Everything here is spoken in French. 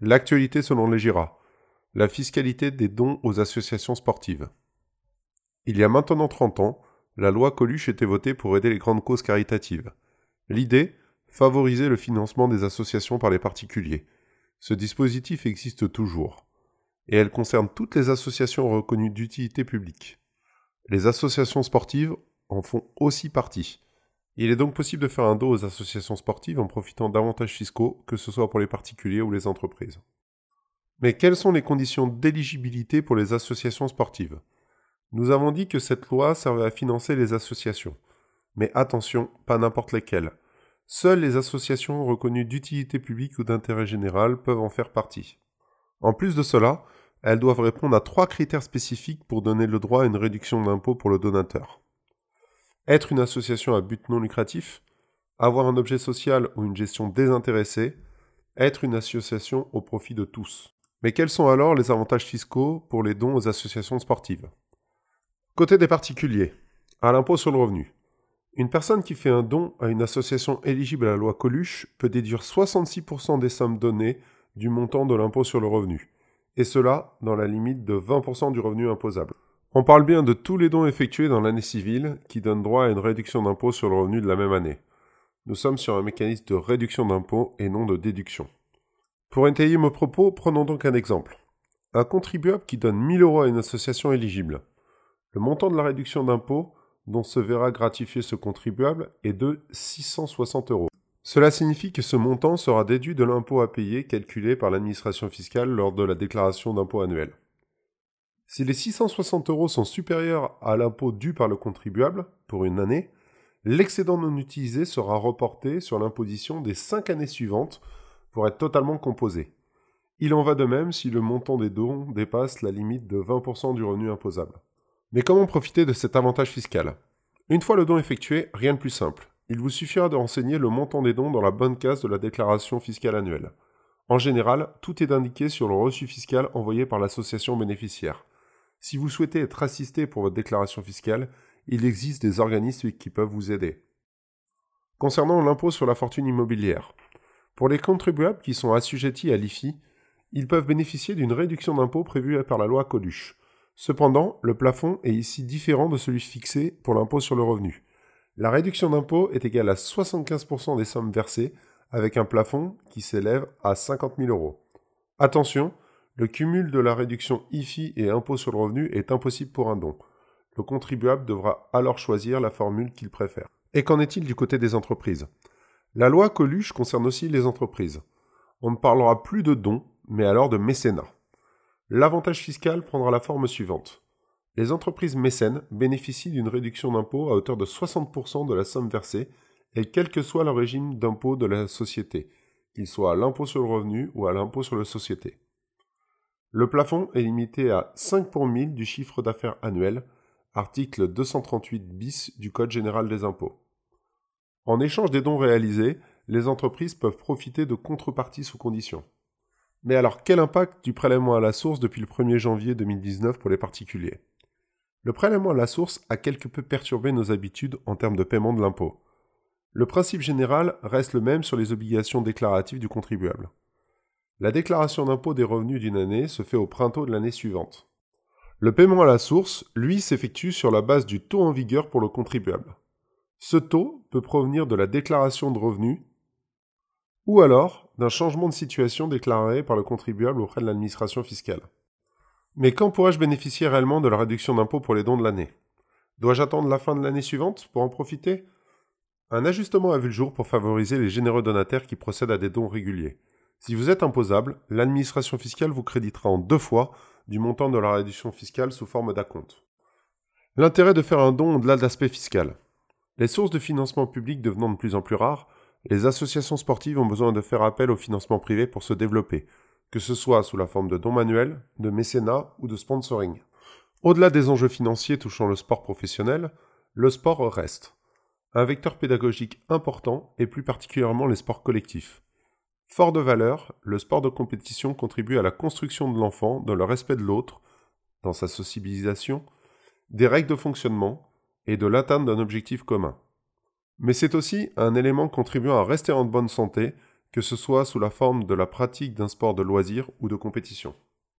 L'actualité selon les GIRA. La fiscalité des dons aux associations sportives. Il y a maintenant 30 ans, la loi Coluche était votée pour aider les grandes causes caritatives. L'idée Favoriser le financement des associations par les particuliers. Ce dispositif existe toujours. Et elle concerne toutes les associations reconnues d'utilité publique. Les associations sportives en font aussi partie. Il est donc possible de faire un dos aux associations sportives en profitant d'avantages fiscaux, que ce soit pour les particuliers ou les entreprises. Mais quelles sont les conditions d'éligibilité pour les associations sportives? Nous avons dit que cette loi servait à financer les associations. Mais attention, pas n'importe lesquelles. Seules les associations reconnues d'utilité publique ou d'intérêt général peuvent en faire partie. En plus de cela, elles doivent répondre à trois critères spécifiques pour donner le droit à une réduction d'impôt pour le donateur être une association à but non lucratif, avoir un objet social ou une gestion désintéressée, être une association au profit de tous. Mais quels sont alors les avantages fiscaux pour les dons aux associations sportives? Côté des particuliers, à l'impôt sur le revenu. Une personne qui fait un don à une association éligible à la loi Coluche peut déduire 66% des sommes données du montant de l'impôt sur le revenu, et cela dans la limite de 20% du revenu imposable. On parle bien de tous les dons effectués dans l'année civile qui donnent droit à une réduction d'impôt sur le revenu de la même année. Nous sommes sur un mécanisme de réduction d'impôt et non de déduction. Pour étayer mes propos, prenons donc un exemple. Un contribuable qui donne 1000 euros à une association éligible. Le montant de la réduction d'impôt dont se verra gratifier ce contribuable est de 660 euros. Cela signifie que ce montant sera déduit de l'impôt à payer calculé par l'administration fiscale lors de la déclaration d'impôt annuel. Si les 660 euros sont supérieurs à l'impôt dû par le contribuable pour une année, l'excédent non utilisé sera reporté sur l'imposition des 5 années suivantes pour être totalement composé. Il en va de même si le montant des dons dépasse la limite de 20% du revenu imposable. Mais comment profiter de cet avantage fiscal? Une fois le don effectué, rien de plus simple. Il vous suffira de renseigner le montant des dons dans la bonne case de la déclaration fiscale annuelle. En général, tout est indiqué sur le reçu fiscal envoyé par l'association bénéficiaire. Si vous souhaitez être assisté pour votre déclaration fiscale, il existe des organismes qui peuvent vous aider. Concernant l'impôt sur la fortune immobilière, pour les contribuables qui sont assujettis à l'IFI, ils peuvent bénéficier d'une réduction d'impôt prévue par la loi Coluche. Cependant, le plafond est ici différent de celui fixé pour l'impôt sur le revenu. La réduction d'impôt est égale à 75% des sommes versées, avec un plafond qui s'élève à 50 000 euros. Attention, le cumul de la réduction IFI et impôt sur le revenu est impossible pour un don. Le contribuable devra alors choisir la formule qu'il préfère. Et qu'en est-il du côté des entreprises? La loi Coluche concerne aussi les entreprises. On ne parlera plus de dons, mais alors de mécénat. L'avantage fiscal prendra la forme suivante. Les entreprises mécènes bénéficient d'une réduction d'impôt à hauteur de 60% de la somme versée, et quel que soit le régime d'impôt de la société, qu'il soit à l'impôt sur le revenu ou à l'impôt sur la société. Le plafond est limité à 5 pour 1000 du chiffre d'affaires annuel, article 238 bis du Code général des impôts. En échange des dons réalisés, les entreprises peuvent profiter de contreparties sous conditions. Mais alors quel impact du prélèvement à la source depuis le 1er janvier 2019 pour les particuliers? Le prélèvement à la source a quelque peu perturbé nos habitudes en termes de paiement de l'impôt. Le principe général reste le même sur les obligations déclaratives du contribuable. La déclaration d'impôt des revenus d'une année se fait au printemps de l'année suivante. Le paiement à la source, lui, s'effectue sur la base du taux en vigueur pour le contribuable. Ce taux peut provenir de la déclaration de revenus ou alors d'un changement de situation déclaré par le contribuable auprès de l'administration fiscale. Mais quand pourrais-je bénéficier réellement de la réduction d'impôt pour les dons de l'année? Dois-je attendre la fin de l'année suivante pour en profiter? Un ajustement a vu le jour pour favoriser les généreux donataires qui procèdent à des dons réguliers. Si vous êtes imposable, l'administration fiscale vous créditera en deux fois du montant de la réduction fiscale sous forme d'acompte. L'intérêt de faire un don au-delà de l'aspect fiscal. Les sources de financement public devenant de plus en plus rares, les associations sportives ont besoin de faire appel au financement privé pour se développer, que ce soit sous la forme de dons manuels, de mécénat ou de sponsoring. Au-delà des enjeux financiers touchant le sport professionnel, le sport reste un vecteur pédagogique important et plus particulièrement les sports collectifs. Fort de valeur, le sport de compétition contribue à la construction de l'enfant dans le respect de l'autre, dans sa sociabilisation, des règles de fonctionnement et de l'atteinte d'un objectif commun. Mais c'est aussi un élément contribuant à rester en bonne santé que ce soit sous la forme de la pratique d'un sport de loisir ou de compétition.